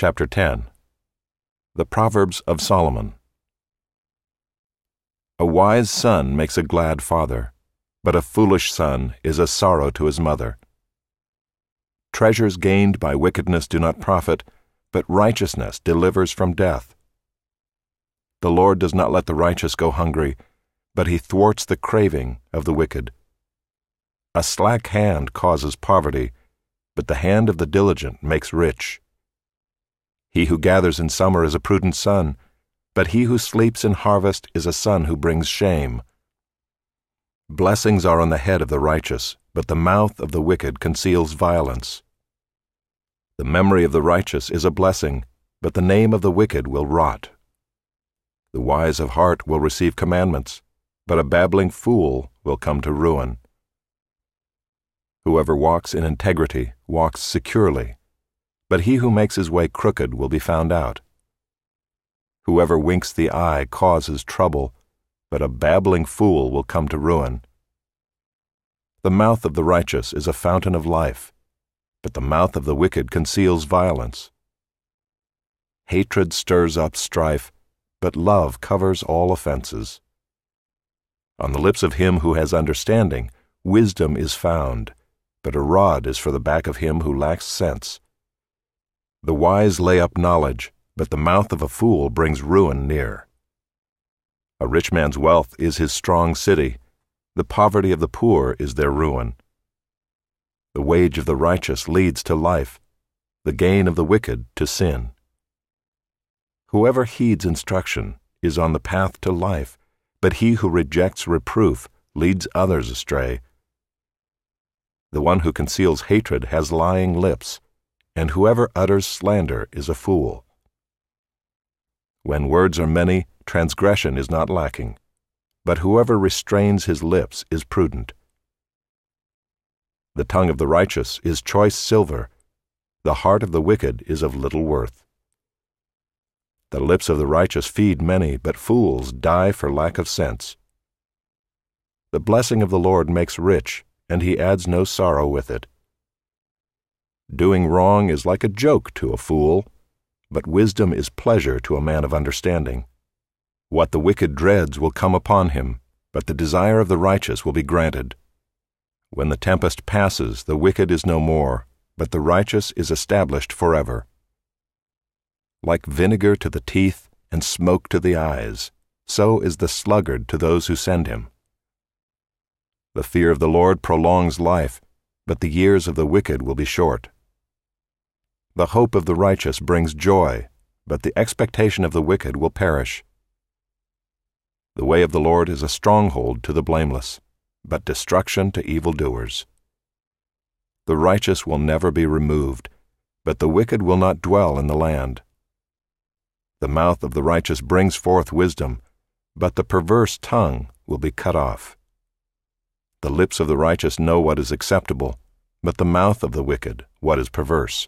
Chapter 10 The Proverbs of Solomon A wise son makes a glad father, but a foolish son is a sorrow to his mother. Treasures gained by wickedness do not profit, but righteousness delivers from death. The Lord does not let the righteous go hungry, but he thwarts the craving of the wicked. A slack hand causes poverty, but the hand of the diligent makes rich. He who gathers in summer is a prudent son, but he who sleeps in harvest is a son who brings shame. Blessings are on the head of the righteous, but the mouth of the wicked conceals violence. The memory of the righteous is a blessing, but the name of the wicked will rot. The wise of heart will receive commandments, but a babbling fool will come to ruin. Whoever walks in integrity walks securely, but he who makes his way crooked will be found out. Whoever winks the eye causes trouble, but a babbling fool will come to ruin. The mouth of the righteous is a fountain of life, but the mouth of the wicked conceals violence. Hatred stirs up strife, but love covers all offenses. On the lips of him who has understanding, wisdom is found, but a rod is for the back of him who lacks sense. The wise lay up knowledge, but the mouth of a fool brings ruin near. A rich man's wealth is his strong city, the poverty of the poor is their ruin. The wage of the righteous leads to life, the gain of the wicked to sin. Whoever heeds instruction is on the path to life, but he who rejects reproof leads others astray. The one who conceals hatred has lying lips, and whoever utters slander is a fool. When words are many, transgression is not lacking, but whoever restrains his lips is prudent. The tongue of the righteous is choice silver, the heart of the wicked is of little worth. The lips of the righteous feed many, but fools die for lack of sense. The blessing of the Lord makes rich, and he adds no sorrow with it. Doing wrong is like a joke to a fool, but wisdom is pleasure to a man of understanding. What the wicked dreads will come upon him, but the desire of the righteous will be granted. When the tempest passes, the wicked is no more, but the righteous is established forever like vinegar to the teeth and smoke to the eyes, so is the sluggard to those who send him. The fear of the Lord prolongs life, but the years of the wicked will be short. The hope of the righteous brings joy, but the expectation of the wicked will perish. The way of the Lord is a stronghold to the blameless, but destruction to evildoers. The righteous will never be removed, but the wicked will not dwell in the land. The mouth of the righteous brings forth wisdom, but the perverse tongue will be cut off. The lips of the righteous know what is acceptable, but the mouth of the wicked what is perverse.